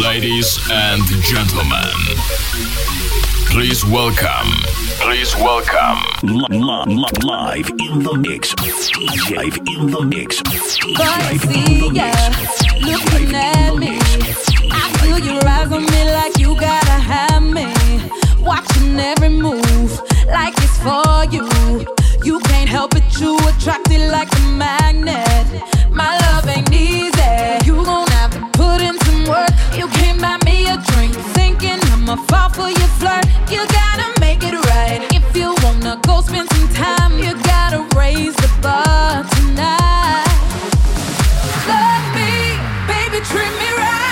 Ladies and gentlemen, please welcome, please welcome, live in the mix, live in the mix, live in the ya, looking at me, I feel your eyes on me like you gotta have me, watching every move like it's for you, you can't help but you attract it like a magnet, my love ain't easy. a drink, thinking I'ma fall for your flirt. You gotta make it right. If you wanna go spend some time, you gotta raise the bar tonight. Love me, baby, treat me right.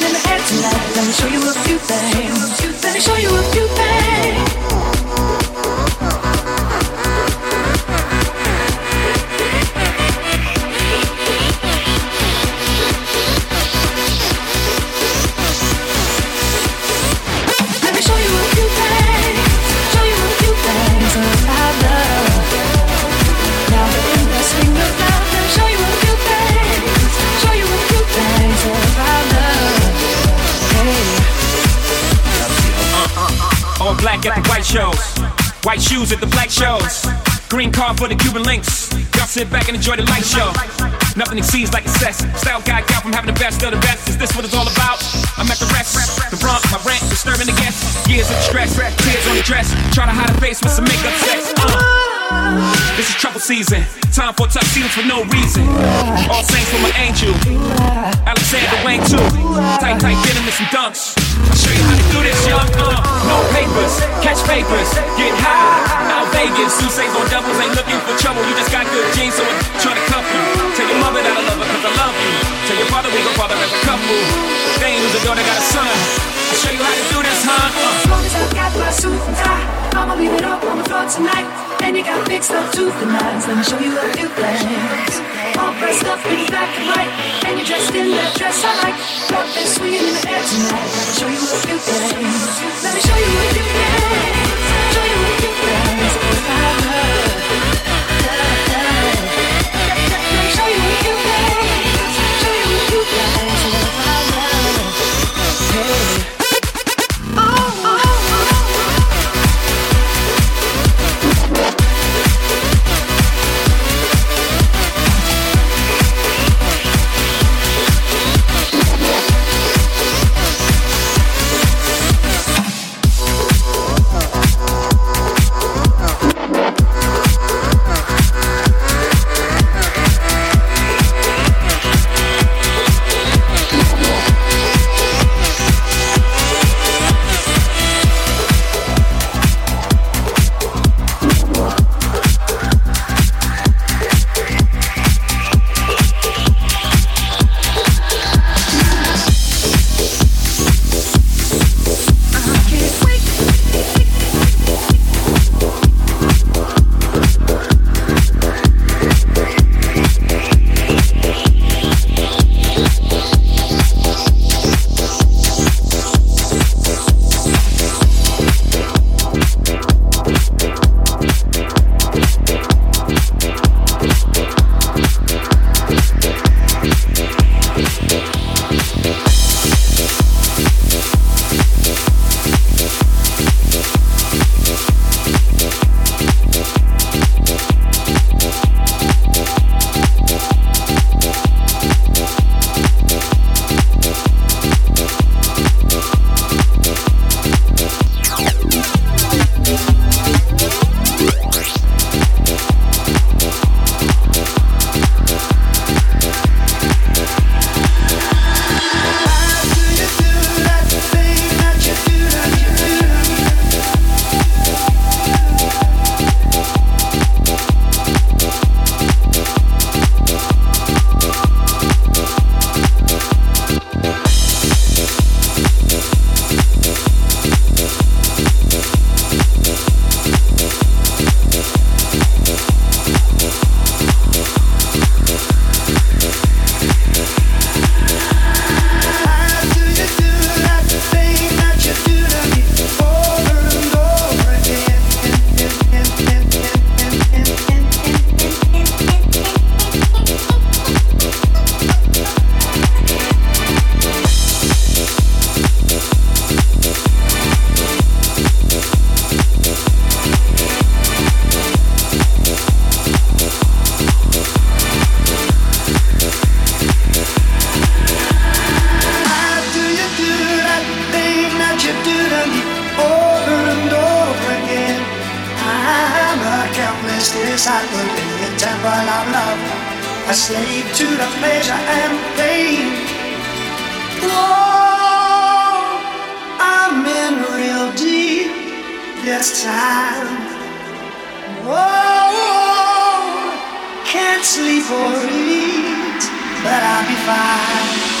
Let me show you a few things. Let me show you a few things. At the white shows. White shoes at the black shows. Green car for the Cuban links. Y'all sit back and enjoy the light show. Nothing exceeds like excess. Style guy got from having the best of the best. Is this what it's all about? I'm at the rest. The front, my rent, disturbing the guests. Years of stress, tears on the dress. Try to hide a face with some makeup sex. Uh. This is trouble season. Time for tough tuxedos for no reason. All saints for my angel. Alexander Wang too. Tight, tight denim and some dunks. I'll show you how to do this, young. Uh, no papers, catch papers, get high. Out Vegas, Sousa's on doubles, ain't looking for trouble. You just got good genes, so I'm trying to cuff you. Tell your mother that I love her, cause I love you. Tell your father we go father as a couple. They ain't lose a daughter, got a son. I'll show you how to do this, huh? I'ma leave it all on the floor tonight. And you got big stuff too for nights. Let me show you a few things. All dressed up in black and white, and you're dressed in that dress I like. Love is swinging in the air tonight. Let me show you a few things. Let me show you a few things. Show you a few things about love. This time. Whoa, can't sleep or eat, but I'll be fine.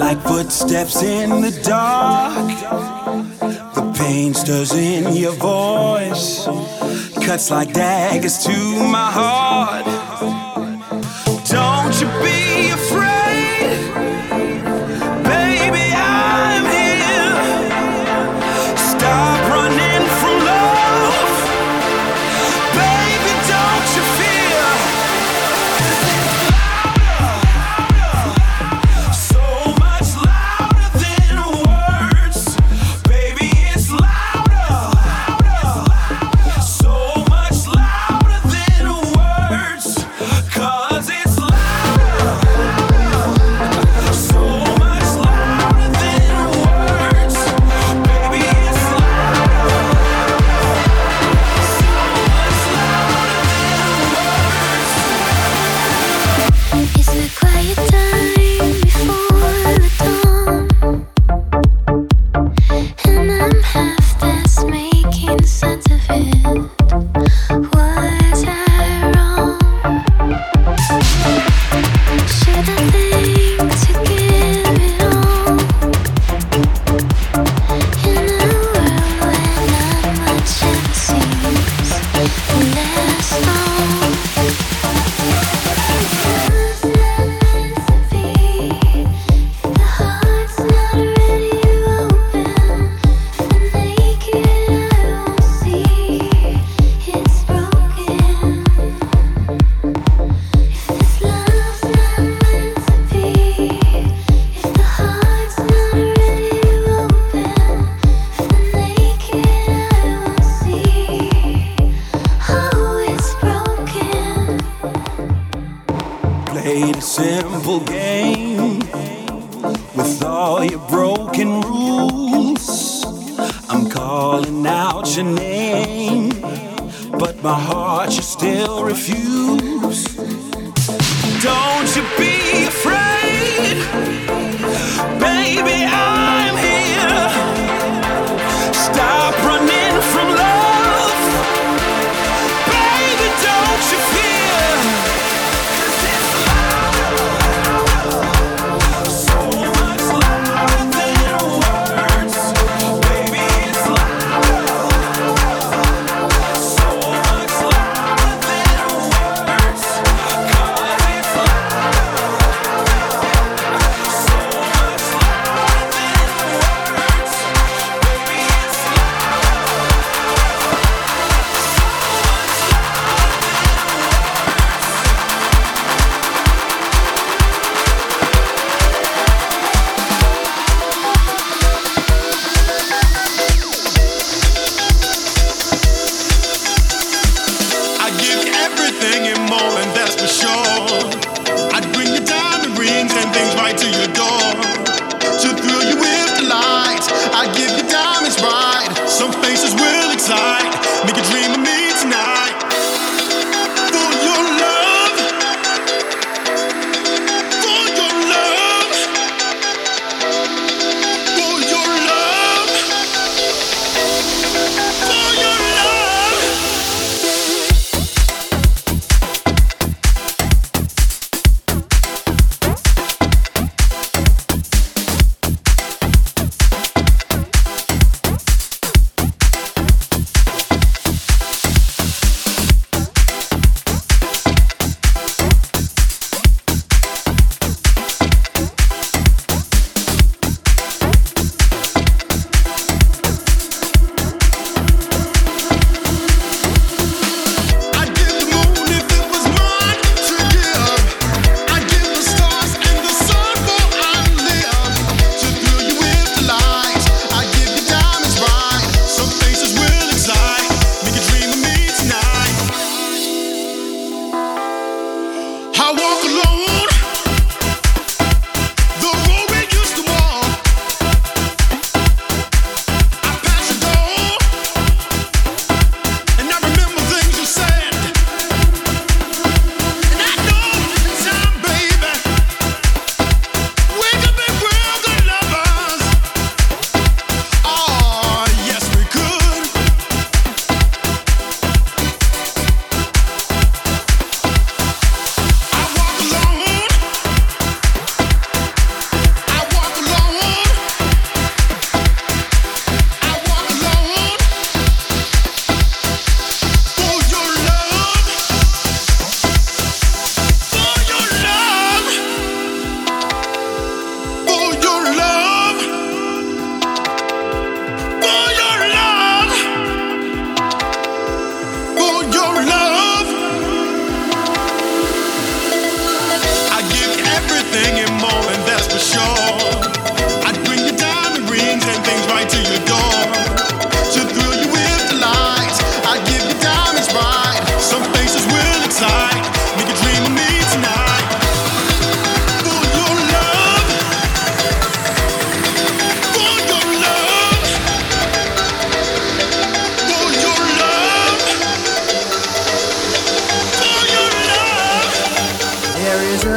like footsteps in the dark. The pain stirs in your voice, cuts like daggers to my heart. Don't you be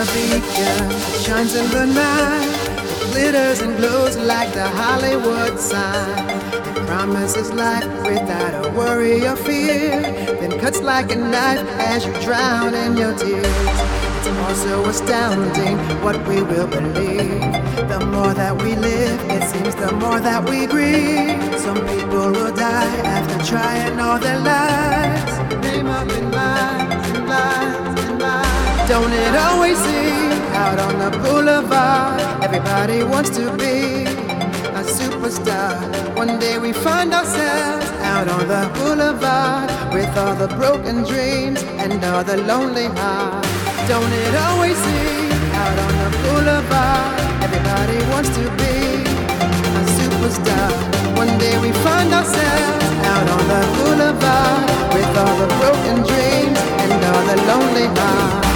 a beacon that shines in the night. It glitters and glows like the Hollywood sign. It promises life without a worry or fear. Then cuts like a knife as you drown in your tears. It's more so astounding what we will believe. The more that we live, it seems the more that we grieve. Some people will die after trying all their lives. Name up in and lines. Don't it always seem out on the boulevard? Everybody wants to be a superstar. One day we find ourselves out on the boulevard with all the broken dreams and all the lonely hearts. Don't it always seem out on the boulevard? Everybody wants to be a superstar. One day we find ourselves out on the boulevard with all the broken dreams and all the lonely hearts.